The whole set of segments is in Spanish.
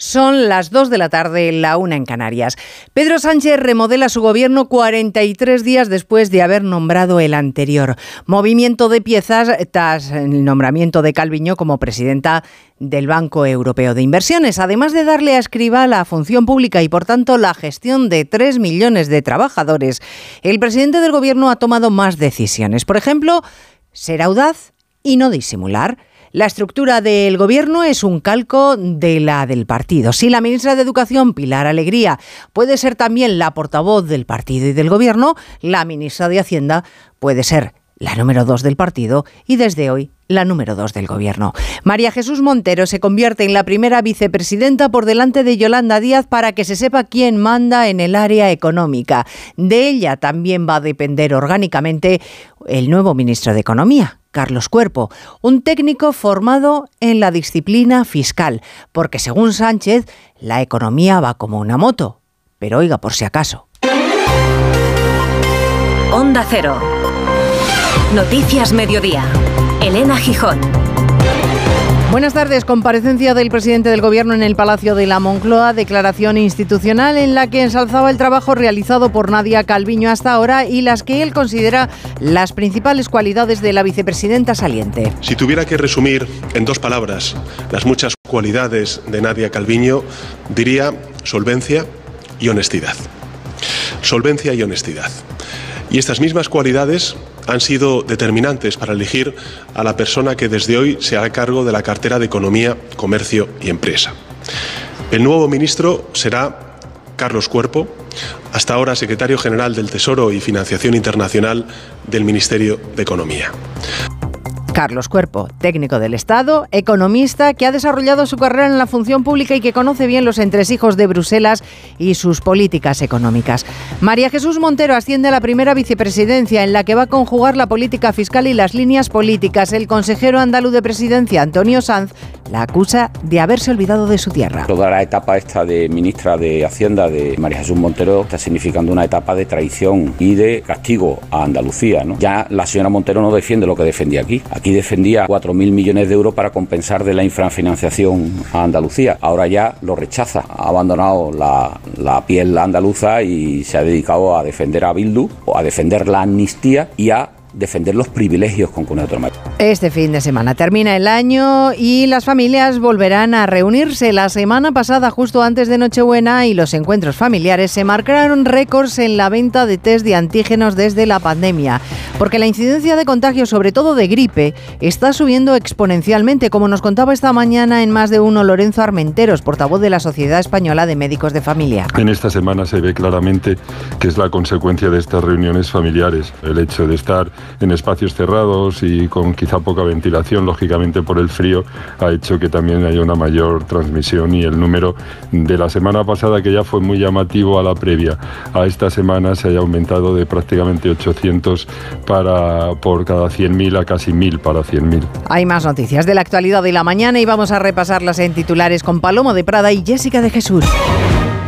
Son las 2 de la tarde, la una en Canarias. Pedro Sánchez remodela su gobierno 43 días después de haber nombrado el anterior. Movimiento de piezas tras el nombramiento de Calviño como presidenta del Banco Europeo de Inversiones, además de darle a Escriba la función pública y por tanto la gestión de 3 millones de trabajadores. El presidente del gobierno ha tomado más decisiones. Por ejemplo, ser audaz y no disimular. La estructura del gobierno es un calco de la del partido. Si la ministra de Educación, Pilar Alegría, puede ser también la portavoz del partido y del gobierno, la ministra de Hacienda puede ser la número dos del partido y desde hoy la número dos del gobierno. María Jesús Montero se convierte en la primera vicepresidenta por delante de Yolanda Díaz para que se sepa quién manda en el área económica. De ella también va a depender orgánicamente el nuevo ministro de Economía, Carlos Cuerpo, un técnico formado en la disciplina fiscal, porque según Sánchez, la economía va como una moto. Pero oiga, por si acaso. Onda Cero. Noticias Mediodía. Elena Gijón. Buenas tardes. Comparecencia del presidente del Gobierno en el Palacio de la Moncloa, declaración institucional en la que ensalzaba el trabajo realizado por Nadia Calviño hasta ahora y las que él considera las principales cualidades de la vicepresidenta saliente. Si tuviera que resumir en dos palabras las muchas cualidades de Nadia Calviño, diría solvencia y honestidad. Solvencia y honestidad. Y estas mismas cualidades han sido determinantes para elegir a la persona que desde hoy se hará cargo de la cartera de Economía, Comercio y Empresa. El nuevo ministro será Carlos Cuerpo, hasta ahora secretario general del Tesoro y Financiación Internacional del Ministerio de Economía. Carlos Cuerpo, técnico del Estado, economista que ha desarrollado su carrera en la función pública y que conoce bien los entresijos de Bruselas y sus políticas económicas. María Jesús Montero asciende a la primera vicepresidencia en la que va a conjugar la política fiscal y las líneas políticas. El consejero andaluz de presidencia, Antonio Sanz, la acusa de haberse olvidado de su tierra. Toda la etapa esta de ministra de Hacienda de María Jesús Montero está significando una etapa de traición y de castigo a Andalucía. Ya la señora Montero no defiende lo que defendía aquí. Aquí defendía 4.000 millones de euros para compensar de la infrafinanciación a Andalucía. Ahora ya lo rechaza. Ha abandonado la, la piel andaluza y se ha dedicado a defender a Bildu, a defender la amnistía y a defender los privilegios con comunidad autónoma. Este fin de semana termina el año y las familias volverán a reunirse. La semana pasada, justo antes de Nochebuena y los encuentros familiares, se marcaron récords en la venta de test de antígenos desde la pandemia, porque la incidencia de contagio, sobre todo de gripe, está subiendo exponencialmente, como nos contaba esta mañana en más de uno Lorenzo Armenteros, portavoz de la Sociedad Española de Médicos de Familia. En esta semana se ve claramente que es la consecuencia de estas reuniones familiares, el hecho de estar en espacios cerrados y con quizá poca ventilación, lógicamente por el frío, ha hecho que también haya una mayor transmisión y el número de la semana pasada, que ya fue muy llamativo a la previa, a esta semana se haya aumentado de prácticamente 800 para, por cada 100.000 a casi 1.000 para 100.000. Hay más noticias de la actualidad de la mañana y vamos a repasarlas en titulares con Palomo de Prada y Jessica de Jesús.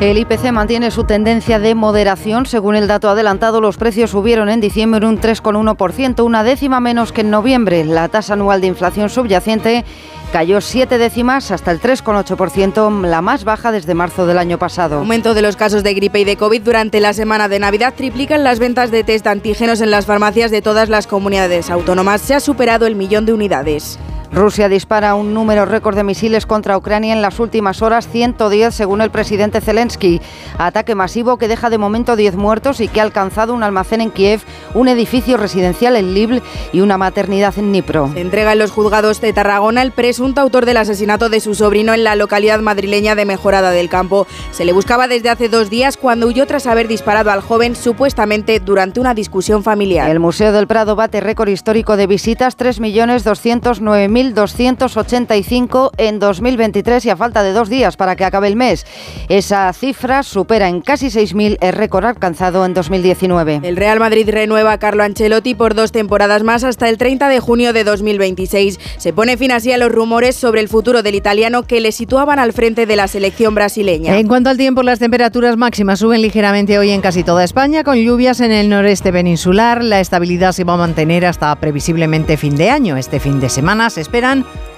El IPC mantiene su tendencia de moderación. Según el dato adelantado, los precios subieron en diciembre un 3,1%, una décima menos que en noviembre. La tasa anual de inflación subyacente cayó siete décimas hasta el 3,8%, la más baja desde marzo del año pasado. Aumento de los casos de gripe y de COVID durante la semana de Navidad triplican las ventas de test antígenos en las farmacias de todas las comunidades autónomas. Se ha superado el millón de unidades. Rusia dispara un número récord de misiles contra Ucrania en las últimas horas, 110 según el presidente Zelensky. Ataque masivo que deja de momento 10 muertos y que ha alcanzado un almacén en Kiev, un edificio residencial en Libl y una maternidad en Dnipro. Se entrega en los juzgados de Tarragona el presunto autor del asesinato de su sobrino en la localidad madrileña de Mejorada del Campo. Se le buscaba desde hace dos días cuando huyó tras haber disparado al joven supuestamente durante una discusión familiar. El Museo del Prado bate récord histórico de visitas, 3.209.000 1.285 en 2023 y a falta de dos días para que acabe el mes. Esa cifra supera en casi 6.000 el récord alcanzado en 2019. El Real Madrid renueva a Carlo Ancelotti por dos temporadas más hasta el 30 de junio de 2026. Se pone fin así a los rumores sobre el futuro del italiano que le situaban al frente de la selección brasileña. En cuanto al tiempo, las temperaturas máximas suben ligeramente hoy en casi toda España, con lluvias en el noreste peninsular. La estabilidad se va a mantener hasta previsiblemente fin de año. Este fin de semana se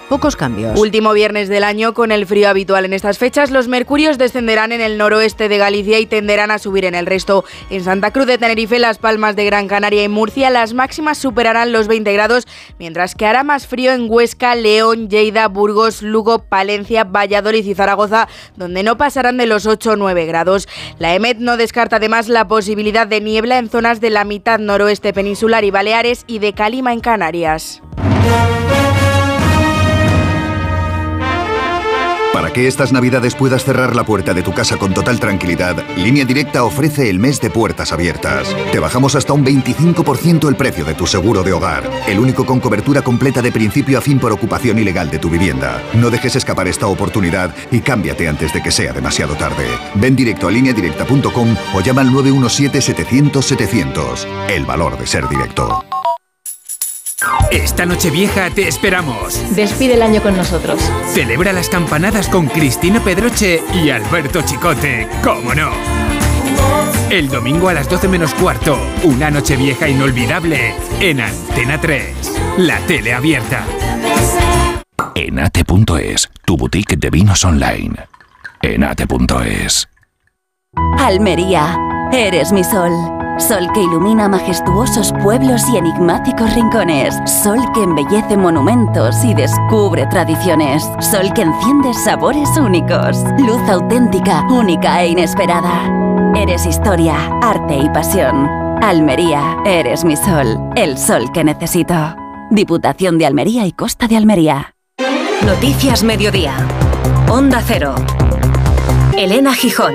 pocos cambios. Último viernes del año con el frío habitual en estas fechas, los mercurios descenderán en el noroeste de Galicia y tenderán a subir en el resto. En Santa Cruz de Tenerife, Las Palmas de Gran Canaria y Murcia, las máximas superarán los 20 grados, mientras que hará más frío en Huesca, León, Lleida, Burgos, Lugo, Palencia, Valladolid y Zaragoza, donde no pasarán de los 8 o 9 grados. La EMET no descarta además la posibilidad de niebla en zonas de la mitad noroeste peninsular y Baleares y de Calima en Canarias. Para que estas navidades puedas cerrar la puerta de tu casa con total tranquilidad, Línea Directa ofrece el mes de puertas abiertas. Te bajamos hasta un 25% el precio de tu seguro de hogar, el único con cobertura completa de principio a fin por ocupación ilegal de tu vivienda. No dejes escapar esta oportunidad y cámbiate antes de que sea demasiado tarde. Ven directo a lineadirecta.com o llama al 917-700-700. El valor de ser directo. Esta noche vieja te esperamos. Despide el año con nosotros. Celebra las campanadas con Cristina Pedroche y Alberto Chicote, ¿cómo no? El domingo a las 12 menos cuarto, una noche vieja inolvidable en Antena 3, la tele abierta. Enate.es, tu boutique de vinos online. Enate.es. Almería, eres mi sol. Sol que ilumina majestuosos pueblos y enigmáticos rincones. Sol que embellece monumentos y descubre tradiciones. Sol que enciende sabores únicos. Luz auténtica, única e inesperada. Eres historia, arte y pasión. Almería, eres mi sol. El sol que necesito. Diputación de Almería y Costa de Almería. Noticias Mediodía. Onda Cero. Elena Gijón.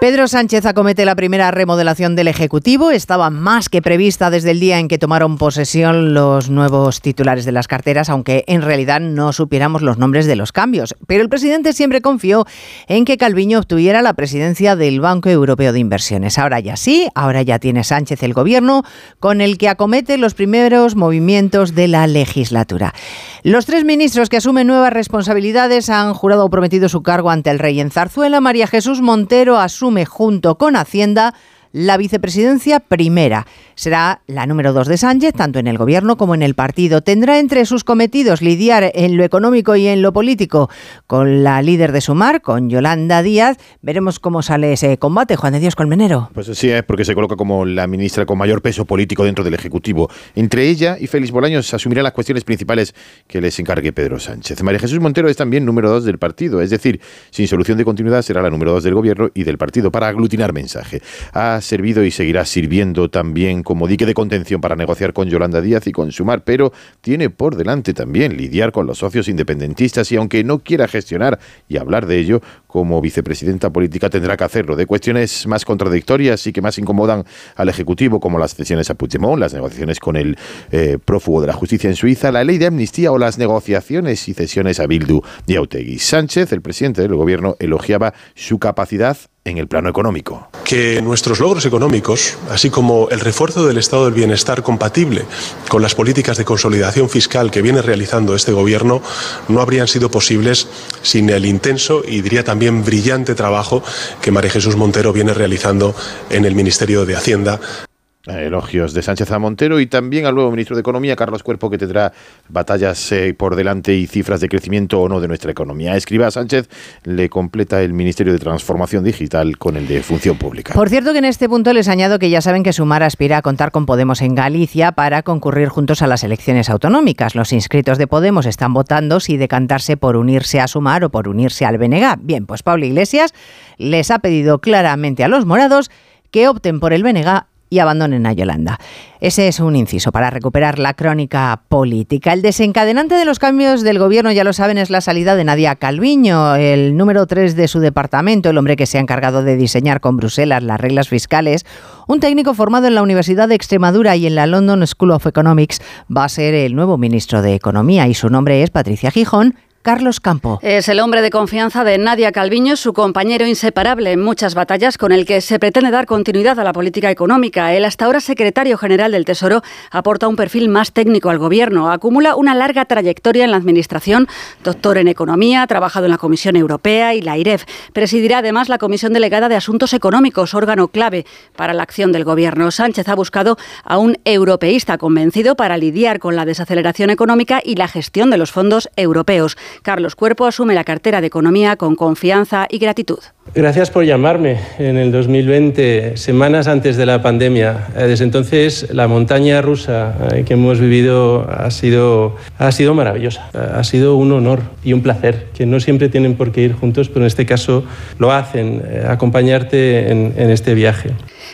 Pedro Sánchez acomete la primera remodelación del Ejecutivo. Estaba más que prevista desde el día en que tomaron posesión los nuevos titulares de las carteras, aunque en realidad no supiéramos los nombres de los cambios. Pero el presidente siempre confió en que Calviño obtuviera la presidencia del Banco Europeo de Inversiones. Ahora ya sí, ahora ya tiene Sánchez el gobierno con el que acomete los primeros movimientos de la legislatura. Los tres ministros que asumen nuevas responsabilidades han jurado o prometido su cargo ante el rey en Zarzuela. María Jesús Montero asume junto con Hacienda la vicepresidencia primera. Será la número dos de Sánchez, tanto en el gobierno como en el partido. Tendrá entre sus cometidos lidiar en lo económico y en lo político con la líder de Sumar, con Yolanda Díaz. Veremos cómo sale ese combate, Juan de Dios Colmenero. Pues sí, es porque se coloca como la ministra con mayor peso político dentro del Ejecutivo. Entre ella y Félix Bolaños asumirá las cuestiones principales que les encargue Pedro Sánchez. María Jesús Montero es también número dos del partido, es decir, sin solución de continuidad será la número dos del gobierno y del partido para aglutinar mensaje servido y seguirá sirviendo también como dique de contención para negociar con Yolanda Díaz y con Sumar, pero tiene por delante también lidiar con los socios independentistas y aunque no quiera gestionar y hablar de ello, como vicepresidenta política tendrá que hacerlo. De cuestiones más contradictorias y que más incomodan al Ejecutivo, como las cesiones a Puigdemont, las negociaciones con el eh, prófugo de la justicia en Suiza, la ley de amnistía o las negociaciones y cesiones a Bildu y a Sánchez, el presidente del gobierno, elogiaba su capacidad en el plano económico. Que nuestros logros económicos, así como el refuerzo del estado del bienestar compatible con las políticas de consolidación fiscal que viene realizando este gobierno, no habrían sido posibles sin el intenso y diría también brillante trabajo que María Jesús Montero viene realizando en el Ministerio de Hacienda Elogios de Sánchez a Montero y también al nuevo ministro de Economía, Carlos Cuerpo, que tendrá batallas eh, por delante y cifras de crecimiento o no de nuestra economía. Escriba Sánchez le completa el Ministerio de Transformación Digital con el de Función Pública. Por cierto que en este punto les añado que ya saben que Sumar aspira a contar con Podemos en Galicia para concurrir juntos a las elecciones autonómicas. Los inscritos de Podemos están votando si decantarse por unirse a Sumar o por unirse al BNG. Bien, pues Pablo Iglesias les ha pedido claramente a los morados que opten por el BNG y abandonen a Yolanda. Ese es un inciso para recuperar la crónica política. El desencadenante de los cambios del gobierno, ya lo saben, es la salida de Nadia Calviño, el número 3 de su departamento, el hombre que se ha encargado de diseñar con Bruselas las reglas fiscales. Un técnico formado en la Universidad de Extremadura y en la London School of Economics va a ser el nuevo ministro de Economía y su nombre es Patricia Gijón, Carlos Campo. Es el hombre de confianza de Nadia Calviño, su compañero inseparable en muchas batallas con el que se pretende dar continuidad a la política económica. El hasta ahora secretario general del Tesoro aporta un perfil más técnico al gobierno. Acumula una larga trayectoria en la administración, doctor en economía, ha trabajado en la Comisión Europea y la IREF. Presidirá además la Comisión Delegada de Asuntos Económicos, órgano clave para la acción del gobierno. Sánchez ha buscado a un europeísta convencido para lidiar con la desaceleración económica y la gestión de los fondos europeos. Carlos Cuerpo asume la cartera de Economía con confianza y gratitud. Gracias por llamarme en el 2020, semanas antes de la pandemia. Eh, desde entonces, la montaña rusa eh, que hemos vivido ha sido, ha sido maravillosa. Eh, ha sido un honor y un placer, que no siempre tienen por qué ir juntos, pero en este caso lo hacen, acompañarte en, en este viaje.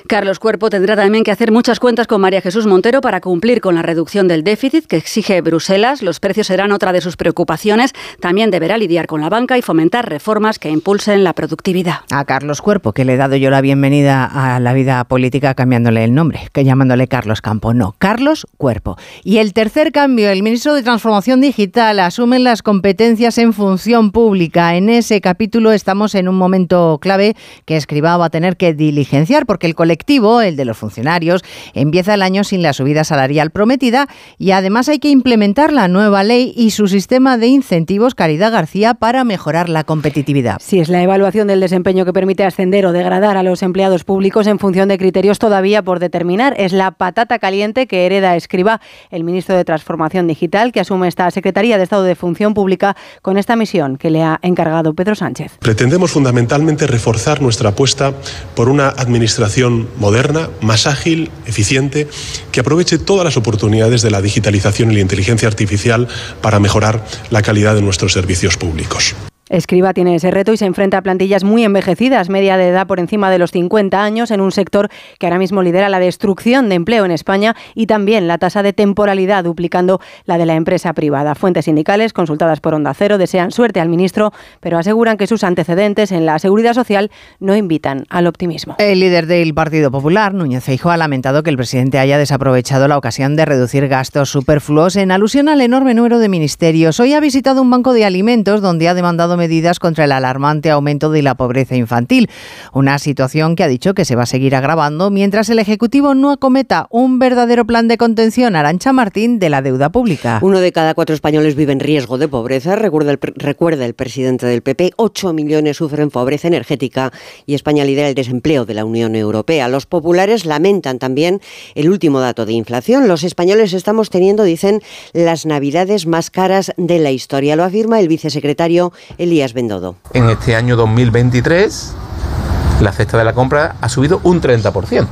Carlos Cuerpo tendrá también que hacer muchas cuentas con María Jesús Montero para cumplir con la reducción del déficit que exige Bruselas. Los precios serán otra de sus preocupaciones. También deberá lidiar con la banca y fomentar reformas que impulsen la productividad. A Carlos Cuerpo, que le he dado yo la bienvenida a la vida política cambiándole el nombre, que llamándole Carlos Campo. No, Carlos Cuerpo. Y el tercer cambio, el ministro de Transformación Digital asume las competencias en función pública. En ese capítulo estamos en un momento clave que Escribá va a tener que diligenciar porque el colectivo, el de los funcionarios, empieza el año sin la subida salarial prometida y además hay que implementar la nueva ley y su sistema de incentivos Caridad García para mejorar la competitividad. Si es la evaluación del desempeño que permite ascender o degradar a los empleados públicos en función de criterios todavía por determinar. Es la patata caliente que hereda Escriba, el ministro de Transformación Digital, que asume esta Secretaría de Estado de Función Pública con esta misión que le ha encargado Pedro Sánchez. Pretendemos fundamentalmente reforzar nuestra apuesta por una administración moderna, más ágil, eficiente, que aproveche todas las oportunidades de la digitalización y la inteligencia artificial para mejorar la calidad de nuestros servicios públicos. Escriba tiene ese reto y se enfrenta a plantillas muy envejecidas, media de edad por encima de los 50 años, en un sector que ahora mismo lidera la destrucción de empleo en España y también la tasa de temporalidad, duplicando la de la empresa privada. Fuentes sindicales, consultadas por Onda Cero, desean suerte al ministro, pero aseguran que sus antecedentes en la seguridad social no invitan al optimismo. El líder del Partido Popular, Núñez Feijóo, ha lamentado que el presidente haya desaprovechado la ocasión de reducir gastos superfluos en alusión al enorme número de ministerios. Hoy ha visitado un banco de alimentos donde ha demandado medidas contra el alarmante aumento de la pobreza infantil, una situación que ha dicho que se va a seguir agravando mientras el Ejecutivo no acometa un verdadero plan de contención, Arancha Martín, de la deuda pública. Uno de cada cuatro españoles vive en riesgo de pobreza, recuerda el, recuerda el presidente del PP, 8 millones sufren pobreza energética y España lidera el desempleo de la Unión Europea. Los populares lamentan también el último dato de inflación. Los españoles estamos teniendo, dicen, las navidades más caras de la historia. Lo afirma el vicesecretario Elías. En este año 2023, la cesta de la compra ha subido un 30%.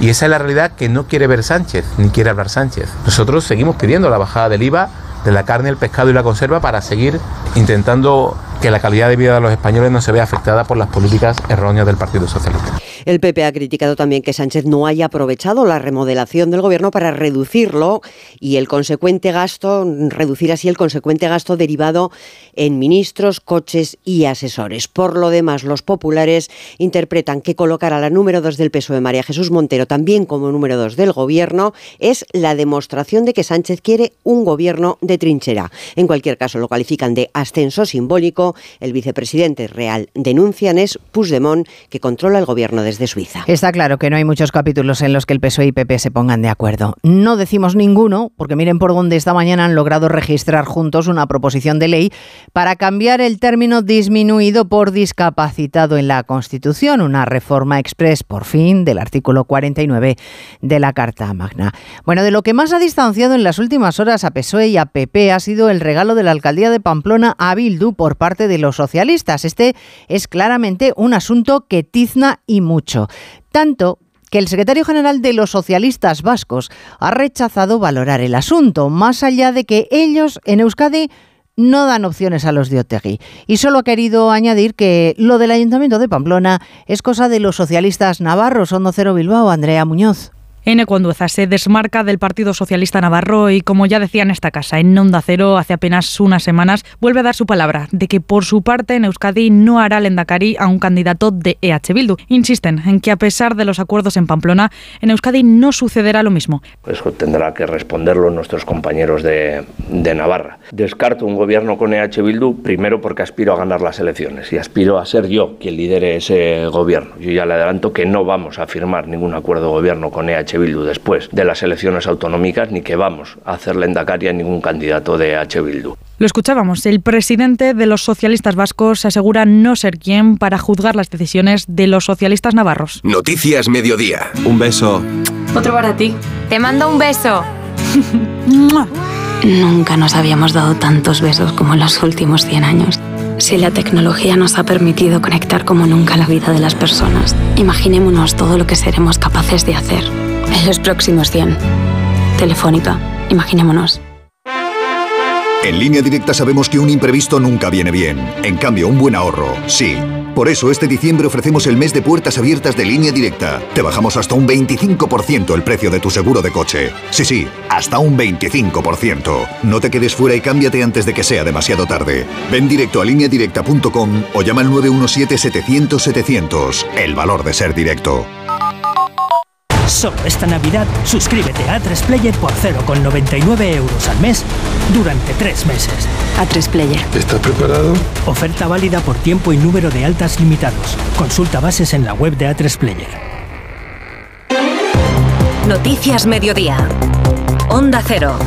Y esa es la realidad que no quiere ver Sánchez, ni quiere hablar Sánchez. Nosotros seguimos pidiendo la bajada del IVA de la carne, el pescado y la conserva para seguir intentando que la calidad de vida de los españoles no se vea afectada por las políticas erróneas del Partido Socialista. El PP ha criticado también que Sánchez no haya aprovechado la remodelación del gobierno para reducirlo y el consecuente gasto, reducir así el consecuente gasto derivado en ministros, coches y asesores. Por lo demás, los populares interpretan que colocar a la número dos del PSOE, María Jesús Montero, también como número dos del gobierno, es la demostración de que Sánchez quiere un gobierno de trinchera. En cualquier caso, lo califican de ascenso simbólico. El vicepresidente real denuncian es Puigdemont, que controla el gobierno desde Suiza. Está claro que no hay muchos capítulos en los que el PSOE y PP se pongan de acuerdo. No decimos ninguno, porque miren por dónde esta mañana han logrado registrar juntos una proposición de ley para cambiar el término disminuido por discapacitado en la Constitución, una reforma express, por fin, del artículo 49 de la Carta Magna. Bueno, de lo que más ha distanciado en las últimas horas a PSOE y a PP ha sido el regalo de la alcaldía de Pamplona a Bildu por parte de los socialistas. Este es claramente un asunto que tizna y mucho. Tanto que el secretario general de los socialistas vascos ha rechazado valorar el asunto, más allá de que ellos en Euskadi no dan opciones a los de. Y solo ha querido añadir que lo del Ayuntamiento de Pamplona es cosa de los socialistas navarros, Hondo Cero Bilbao, Andrea Muñoz. N. Condueza se desmarca del Partido Socialista Navarro y, como ya decía en esta casa, en Onda Cero, hace apenas unas semanas, vuelve a dar su palabra de que por su parte en Euskadi no hará Lendakari a un candidato de EH Bildu. Insisten en que a pesar de los acuerdos en Pamplona, en Euskadi no sucederá lo mismo. Eso tendrá que responderlo nuestros compañeros de, de Navarra. Descarto un gobierno con EH Bildu, primero porque aspiro a ganar las elecciones y aspiro a ser yo quien lidere ese gobierno. Yo ya le adelanto que no vamos a firmar ningún acuerdo de gobierno con EH Bildu después de las elecciones autonómicas, ni que vamos a hacerle endacaria a ningún candidato de EH Bildu. Lo escuchábamos, el presidente de los socialistas vascos asegura no ser quien para juzgar las decisiones de los socialistas navarros. Noticias Mediodía. Un beso. Otro para ti. Te mando un beso. Nunca nos habíamos dado tantos besos como en los últimos 100 años. Si la tecnología nos ha permitido conectar como nunca la vida de las personas, imaginémonos todo lo que seremos capaces de hacer en los próximos 100. Telefónica, imaginémonos. En línea directa sabemos que un imprevisto nunca viene bien. En cambio, un buen ahorro, sí. Por eso este diciembre ofrecemos el mes de puertas abiertas de línea directa. Te bajamos hasta un 25% el precio de tu seguro de coche. Sí, sí, hasta un 25%. No te quedes fuera y cámbiate antes de que sea demasiado tarde. Ven directo a lineadirecta.com o llama al 917-700-700. El valor de ser directo. Solo esta Navidad, suscríbete a A3 Player por 0,99 euros al mes durante tres meses. A3 Player. ¿Estás preparado? Oferta válida por tiempo y número de altas limitados. Consulta bases en la web de A3 Player. Noticias Mediodía. Onda Cero.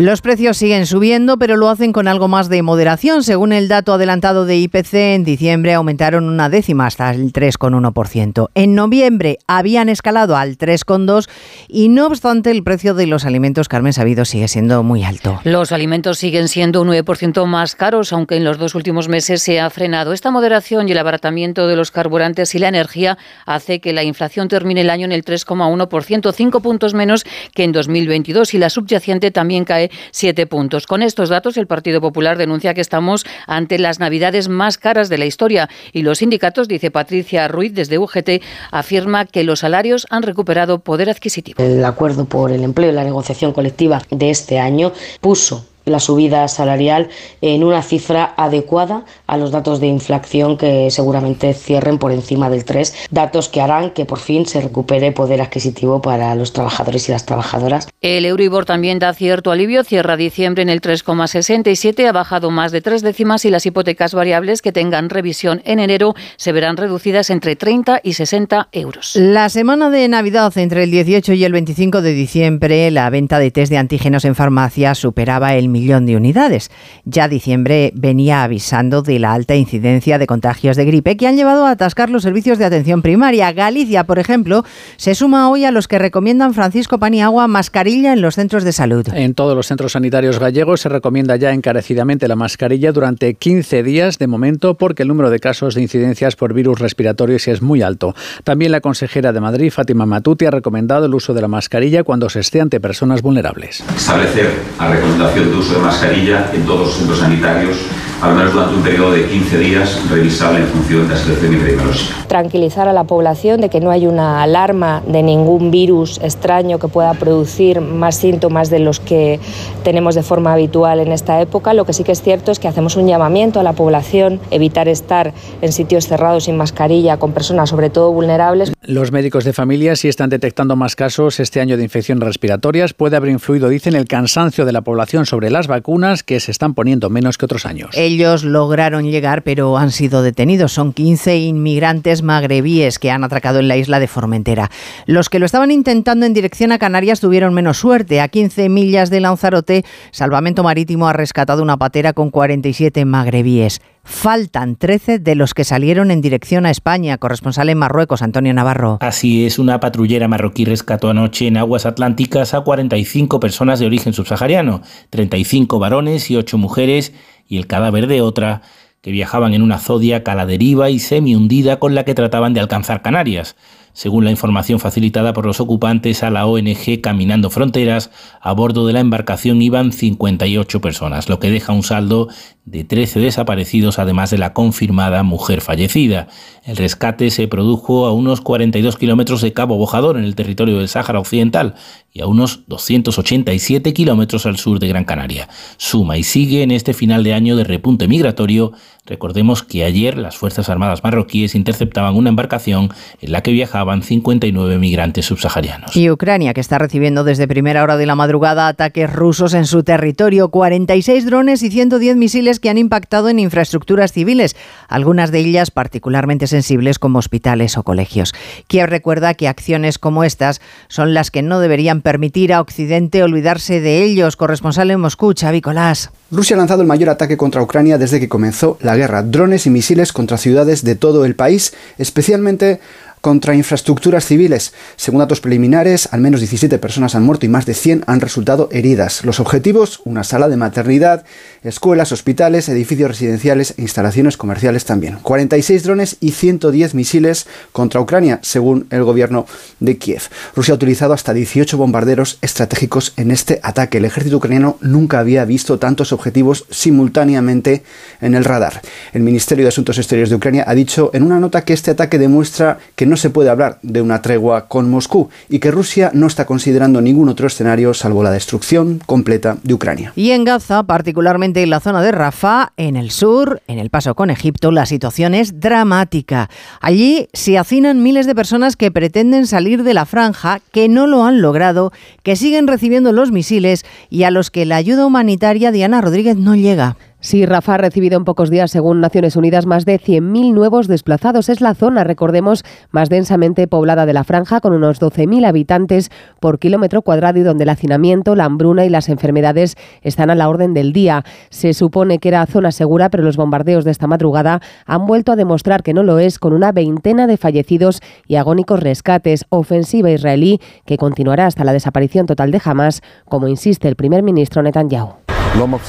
Los precios siguen subiendo, pero lo hacen con algo más de moderación. Según el dato adelantado de IPC, en diciembre aumentaron una décima hasta el 3,1%. En noviembre habían escalado al 3,2% y no obstante el precio de los alimentos, Carmen Sabido, sigue siendo muy alto. Los alimentos siguen siendo un 9% más caros, aunque en los dos últimos meses se ha frenado. Esta moderación y el abaratamiento de los carburantes y la energía hace que la inflación termine el año en el 3,1%, cinco puntos menos que en 2022 y la subyacente también cae siete puntos. Con estos datos, el Partido Popular denuncia que estamos ante las Navidades más caras de la historia y los sindicatos, dice Patricia Ruiz desde UGT, afirma que los salarios han recuperado poder adquisitivo. El acuerdo por el empleo y la negociación colectiva de este año puso la subida salarial en una cifra adecuada a los datos de inflación que seguramente cierren por encima del 3, datos que harán que por fin se recupere poder adquisitivo para los trabajadores y las trabajadoras. El Euribor también da cierto alivio, cierra diciembre en el 3,67, ha bajado más de tres décimas y las hipotecas variables que tengan revisión en enero se verán reducidas entre 30 y 60 euros. La semana de Navidad entre el 18 y el 25 de diciembre, la venta de test de antígenos en farmacia superaba el millón de unidades. Ya diciembre venía avisando de la alta incidencia de contagios de gripe que han llevado a atascar los servicios de atención primaria. Galicia, por ejemplo, se suma hoy a los que recomiendan Francisco Paniagua mascarilla en los centros de salud. En todos los centros sanitarios gallegos se recomienda ya encarecidamente la mascarilla durante 15 días de momento porque el número de casos de incidencias por virus respiratorios es muy alto. También la consejera de Madrid, Fátima Matuti, ha recomendado el uso de la mascarilla cuando se esté ante personas vulnerables. Establecer la recomendación de uso de mascarilla en todos los centros sanitarios al menos durante un periodo de 15 días revisable en función de la situación epidemiológica. Tranquilizar a la población de que no hay una alarma de ningún virus extraño que pueda producir más síntomas de los que tenemos de forma habitual en esta época. Lo que sí que es cierto es que hacemos un llamamiento a la población, evitar estar en sitios cerrados sin mascarilla con personas sobre todo vulnerables. Los médicos de familia sí están detectando más casos este año de infecciones respiratorias. Puede haber influido, dicen, el cansancio de la población sobre las vacunas que se están poniendo menos que otros años. Ellos lograron llegar, pero han sido detenidos. Son 15 inmigrantes magrebíes que han atracado en la isla de Formentera. Los que lo estaban intentando en dirección a Canarias tuvieron menos suerte. A 15 millas de Lanzarote, Salvamento Marítimo ha rescatado una patera con 47 magrebíes. Faltan 13 de los que salieron en dirección a España. Corresponsal en Marruecos, Antonio Navarro. Así es, una patrullera marroquí rescató anoche en aguas atlánticas a 45 personas de origen subsahariano, 35 varones y 8 mujeres, y el cadáver de otra, que viajaban en una zodia a la deriva y semi hundida con la que trataban de alcanzar Canarias. según la información facilitada por los ocupantes a la ONG Caminando Fronteras, a bordo de la embarcación iban 58 personas, lo que deja un saldo de 13 desaparecidos, además de la confirmada mujer fallecida. El rescate se produjo a unos 42 kilómetros de Cabo Bojador, en el territorio del Sáhara Occidental, y a unos 287 kilómetros al sur de Gran Canaria. Suma y sigue en este final de año de repunte migratorio. Recordemos que ayer las Fuerzas Armadas marroquíes interceptaban una embarcación en la que viajaban 59 migrantes subsaharianos. Y Ucrania, que está recibiendo desde primera hora de la madrugada ataques rusos en su territorio, 46 drones y 110 misiles que han impactado en infraestructuras civiles, algunas de ellas particularmente sensibles como hospitales o colegios. Kiev recuerda que acciones como estas son las que no deberían permitir a Occidente olvidarse de ellos. Corresponsal en Moscú, Xavi Colás. Rusia ha lanzado el mayor ataque contra Ucrania desde que comenzó la guerra. Drones y misiles contra ciudades de todo el país, especialmente contra infraestructuras civiles. Según datos preliminares, al menos 17 personas han muerto y más de 100 han resultado heridas. Los objetivos, una sala de maternidad, escuelas, hospitales, edificios residenciales e instalaciones comerciales también. 46 drones y 110 misiles contra Ucrania, según el gobierno de Kiev. Rusia ha utilizado hasta 18 bombarderos estratégicos en este ataque. El ejército ucraniano nunca había visto tantos objetivos simultáneamente en el radar. El Ministerio de Asuntos Exteriores de Ucrania ha dicho en una nota que este ataque demuestra que no se puede hablar de una tregua con Moscú y que Rusia no está considerando ningún otro escenario salvo la destrucción completa de Ucrania. Y en Gaza, particularmente en la zona de Rafah, en el sur, en el paso con Egipto, la situación es dramática. Allí se hacinan miles de personas que pretenden salir de la franja, que no lo han logrado, que siguen recibiendo los misiles y a los que la ayuda humanitaria Diana Rodríguez no llega. Sí, Rafa ha recibido en pocos días, según Naciones Unidas, más de 100.000 nuevos desplazados. Es la zona, recordemos, más densamente poblada de la franja, con unos 12.000 habitantes por kilómetro cuadrado y donde el hacinamiento, la hambruna y las enfermedades están a la orden del día. Se supone que era zona segura, pero los bombardeos de esta madrugada han vuelto a demostrar que no lo es, con una veintena de fallecidos y agónicos rescates. Ofensiva israelí que continuará hasta la desaparición total de Hamas, como insiste el primer ministro Netanyahu.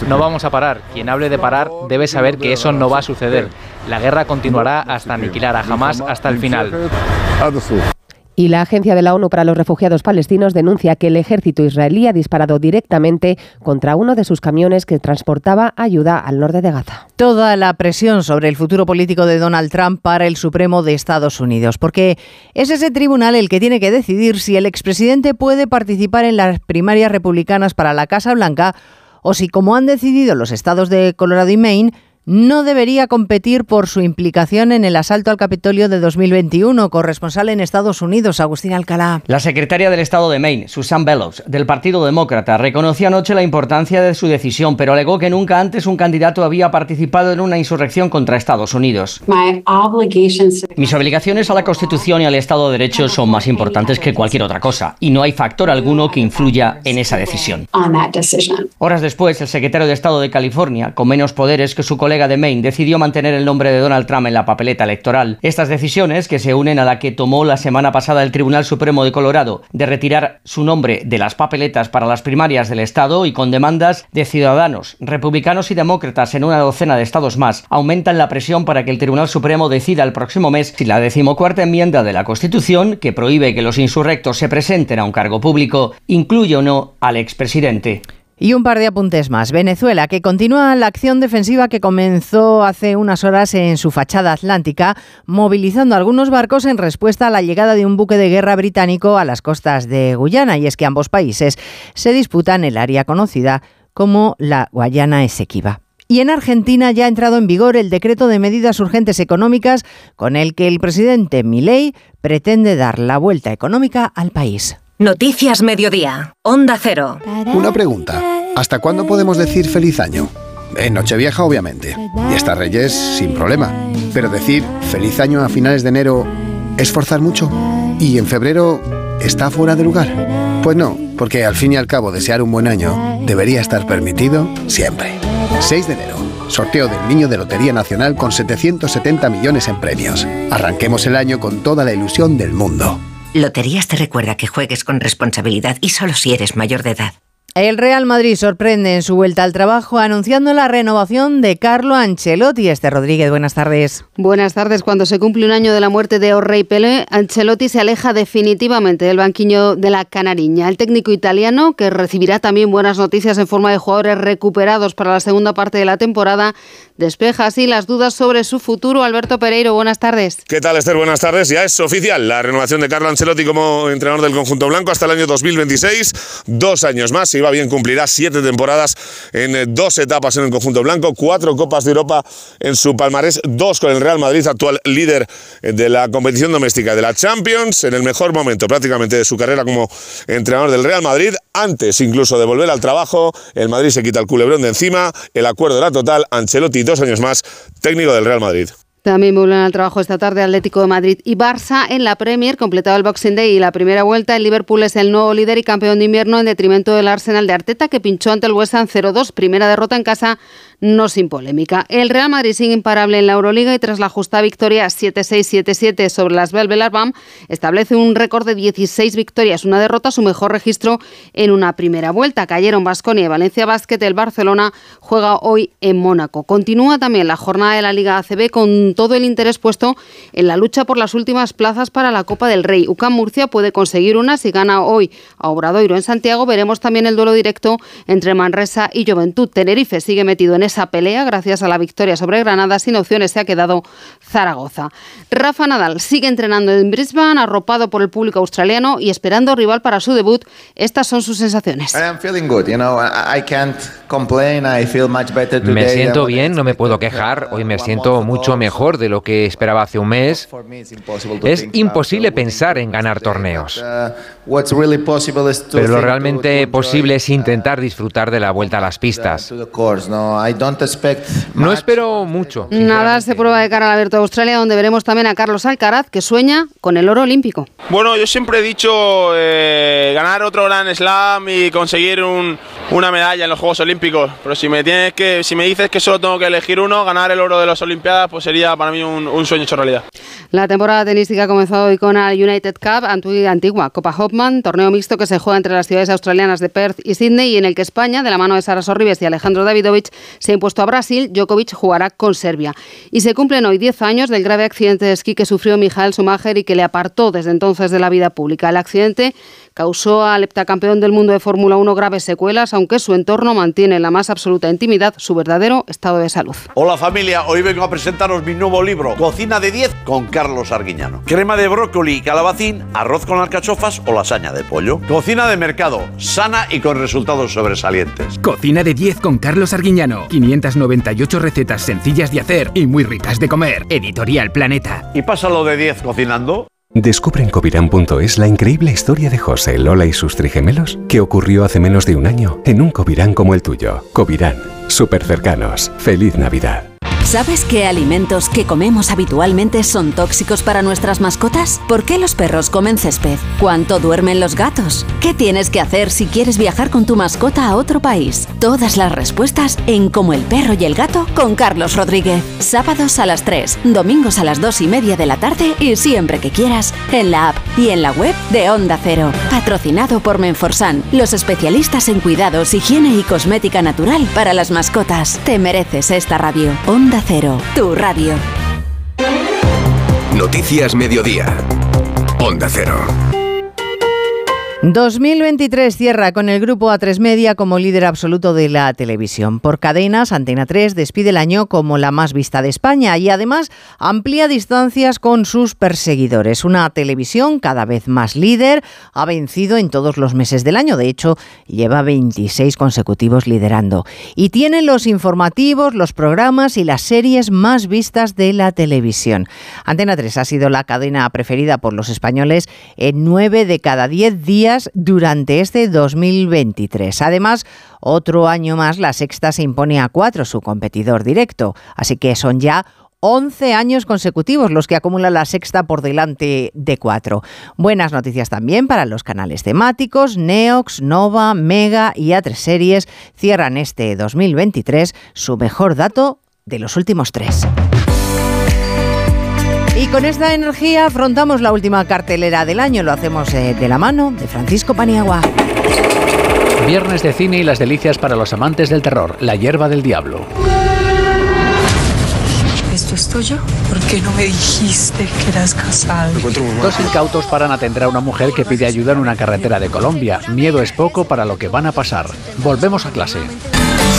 No vamos a parar. Quien hable de parar debe saber que eso no va a suceder. La guerra continuará hasta aniquilar a Hamas hasta el final. Y la Agencia de la ONU para los Refugiados Palestinos denuncia que el ejército israelí ha disparado directamente contra uno de sus camiones que transportaba ayuda al norte de Gaza. Toda la presión sobre el futuro político de Donald Trump para el Supremo de Estados Unidos, porque es ese tribunal el que tiene que decidir si el expresidente puede participar en las primarias republicanas para la Casa Blanca o si, como han decidido los estados de Colorado y Maine, no debería competir por su implicación en el asalto al Capitolio de 2021. Corresponsal en Estados Unidos, Agustín Alcalá. La secretaria del Estado de Maine, Susan Bellows, del Partido Demócrata, reconoció anoche la importancia de su decisión, pero alegó que nunca antes un candidato había participado en una insurrección contra Estados Unidos. Mis obligaciones a la Constitución y al Estado de Derecho son más importantes que cualquier otra cosa, y no hay factor alguno que influya en esa decisión. Horas después, el secretario de Estado de California, con menos poderes que su colega de Maine decidió mantener el nombre de Donald Trump en la papeleta electoral. Estas decisiones, que se unen a la que tomó la semana pasada el Tribunal Supremo de Colorado de retirar su nombre de las papeletas para las primarias del Estado y con demandas de ciudadanos, republicanos y demócratas en una docena de estados más, aumentan la presión para que el Tribunal Supremo decida el próximo mes si la decimocuarta enmienda de la Constitución, que prohíbe que los insurrectos se presenten a un cargo público, incluye o no al expresidente. Y un par de apuntes más. Venezuela, que continúa la acción defensiva que comenzó hace unas horas en su fachada atlántica, movilizando algunos barcos en respuesta a la llegada de un buque de guerra británico a las costas de Guyana. Y es que ambos países se disputan el área conocida como la Guayana Esequiba. Y en Argentina ya ha entrado en vigor el decreto de medidas urgentes económicas con el que el presidente Milei pretende dar la vuelta económica al país. Noticias Mediodía. Onda Cero. Una pregunta. ¿Hasta cuándo podemos decir feliz año? En Nochevieja, obviamente. Y hasta Reyes, sin problema. Pero decir feliz año a finales de enero es forzar mucho. ¿Y en febrero está fuera de lugar? Pues no, porque al fin y al cabo desear un buen año debería estar permitido siempre. 6 de enero. Sorteo del Niño de Lotería Nacional con 770 millones en premios. Arranquemos el año con toda la ilusión del mundo. Loterías te recuerda que juegues con responsabilidad y solo si eres mayor de edad. El Real Madrid sorprende en su vuelta al trabajo anunciando la renovación de Carlo Ancelotti. Este Rodríguez, buenas tardes. Buenas tardes. Cuando se cumple un año de la muerte de Orrey Pelé, Ancelotti se aleja definitivamente del banquillo de la Canariña. El técnico italiano, que recibirá también buenas noticias en forma de jugadores recuperados para la segunda parte de la temporada, despeja así las dudas sobre su futuro. Alberto Pereiro, buenas tardes. ¿Qué tal, Esther? Buenas tardes. Ya es oficial la renovación de Carlo Ancelotti como entrenador del conjunto blanco hasta el año 2026. Dos años más va bien, cumplirá siete temporadas en eh, dos etapas en el conjunto blanco, cuatro Copas de Europa en su palmarés, dos con el Real Madrid, actual líder eh, de la competición doméstica de la Champions, en el mejor momento prácticamente de su carrera como entrenador del Real Madrid. Antes incluso de volver al trabajo, el Madrid se quita el culebrón de encima, el acuerdo era total, Ancelotti dos años más, técnico del Real Madrid. También vuelven al trabajo esta tarde Atlético de Madrid y Barça en la Premier, completado el Boxing Day y la primera vuelta. El Liverpool es el nuevo líder y campeón de invierno en detrimento del Arsenal de Arteta, que pinchó ante el West Ham 0-2. Primera derrota en casa no sin polémica. El Real Madrid sigue imparable en la Euroliga y tras la justa victoria 7-6-7-7 sobre las Belvelar BAM, establece un récord de 16 victorias, una derrota, su mejor registro en una primera vuelta. Cayeron Basconia y Valencia Basket. El Barcelona juega hoy en Mónaco. Continúa también la jornada de la Liga ACB con todo el interés puesto en la lucha por las últimas plazas para la Copa del Rey. UCAM Murcia puede conseguir una si gana hoy a Obradoiro en Santiago. Veremos también el duelo directo entre Manresa y Juventud. Tenerife sigue metido en esa pelea gracias a la victoria sobre Granada. Sin opciones se ha quedado Zaragoza. Rafa Nadal sigue entrenando en Brisbane, arropado por el público australiano y esperando rival para su debut. Estas son sus sensaciones. Me siento bien, no me puedo quejar. Hoy me siento mucho mejor de lo que esperaba hace un mes. Es imposible pensar en ganar torneos. Pero lo realmente posible es intentar disfrutar de la vuelta a las pistas. No espero mucho. Nada se prueba de cara al Abierto de Australia, donde veremos también a Carlos Alcaraz, que sueña con el oro olímpico. Bueno, yo siempre he dicho eh, ganar otro Grand Slam y conseguir una medalla en los Juegos Olímpicos. Pero si me tienes que, si me dices que solo tengo que elegir uno, ganar el oro de las Olimpiadas, pues sería para mí un, sueño hecho realidad. La temporada tenística ha comenzado hoy con el United Cup, antigua Copa Hopman, torneo mixto que se juega entre las ciudades australianas de Perth y Sydney y en el que España, de la mano de Sara Sorribes y Alejandro Davidovich, se ha impuesto a Brasil. Djokovic jugará con Serbia. Y se cumplen hoy 10 años del grave accidente de esquí que sufrió Michael Schumacher y que le apartó desde entonces de la vida pública. El accidente causó al heptacampeón del mundo de Fórmula 1 graves secuelas, aunque su entorno mantiene en la más absoluta intimidad su verdadero estado de salud. Hola familia, hoy vengo a presentaros mi nuevo libro, Cocina de 10 con Carlos Arguiñano. Crema de brócoli y calabacín, arroz con alcachofas o lasaña de pollo. Cocina de mercado, sana y con resultados sobresalientes. Cocina de 10 con Carlos Arguiñano. 598 recetas sencillas de hacer y muy ricas de comer. Editorial Planeta. ¿Y pasa lo de 10 cocinando? Descubre en Covirán.es la increíble historia de José, Lola y sus trigemelos que ocurrió hace menos de un año en un Covirán como el tuyo. Covirán, súper cercanos. Feliz Navidad. ¿Sabes qué alimentos que comemos habitualmente son tóxicos para nuestras mascotas? ¿Por qué los perros comen césped? ¿Cuánto duermen los gatos? ¿Qué tienes que hacer si quieres viajar con tu mascota a otro país? Todas las respuestas en Como el perro y el gato con Carlos Rodríguez. Sábados a las 3, domingos a las 2 y media de la tarde y siempre que quieras en la app y en la web de Onda Cero. Patrocinado por Menforsan, los especialistas en cuidados, higiene y cosmética natural para las mascotas. Te mereces esta radio. Onda Cero, tu radio. Noticias Mediodía. Onda Cero. 2023 cierra con el grupo A3 Media como líder absoluto de la televisión. Por cadenas, Antena 3 despide el año como la más vista de España y además amplía distancias con sus perseguidores. Una televisión cada vez más líder ha vencido en todos los meses del año. De hecho, lleva 26 consecutivos liderando. Y tiene los informativos, los programas y las series más vistas de la televisión. Antena 3 ha sido la cadena preferida por los españoles en 9 de cada 10 días durante este 2023. Además, otro año más la sexta se impone a cuatro, su competidor directo. Así que son ya 11 años consecutivos los que acumula la sexta por delante de cuatro. Buenas noticias también para los canales temáticos, Neox, Nova, Mega y A3 Series cierran este 2023 su mejor dato de los últimos tres. Y con esta energía afrontamos la última cartelera del año. Lo hacemos eh, de la mano de Francisco Paniagua. Viernes de cine y las delicias para los amantes del terror, La hierba del diablo. ¿Esto es tuyo? ¿Por qué no me dijiste que eras casado? Dos incautos paran a atender a una mujer que pide ayuda en una carretera de Colombia. Miedo es poco para lo que van a pasar. Volvemos a clase.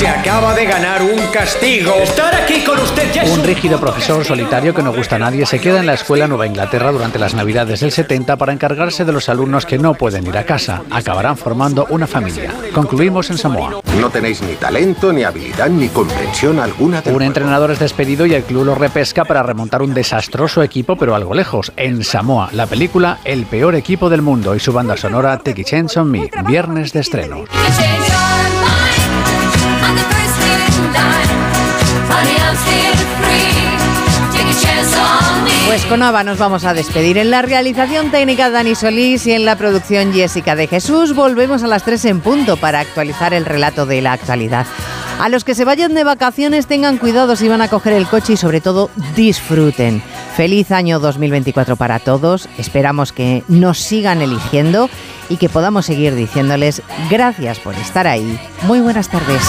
Se acaba de ganar un castigo. Estar aquí con usted ya Un rígido profesor solitario que no gusta a nadie se queda en la escuela Nueva Inglaterra durante las Navidades del 70 para encargarse de los alumnos que no pueden ir a casa. Acabarán formando una familia. Concluimos en Samoa. No tenéis ni talento, ni habilidad, ni comprensión alguna de Un entrenador es despedido y el club lo repesca para remontar un desastroso equipo, pero algo lejos, en Samoa. La película El peor equipo del mundo y su banda sonora Take a Chance on Me, viernes de estreno. Pues con Ava nos vamos a despedir. En la realización técnica Dani Solís y en la producción Jessica de Jesús volvemos a las 3 en punto para actualizar el relato de la actualidad. A los que se vayan de vacaciones tengan cuidado si van a coger el coche y sobre todo disfruten. Feliz año 2024 para todos. Esperamos que nos sigan eligiendo y que podamos seguir diciéndoles gracias por estar ahí. Muy buenas tardes.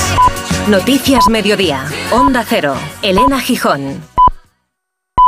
Noticias Mediodía. Onda Cero. Elena Gijón.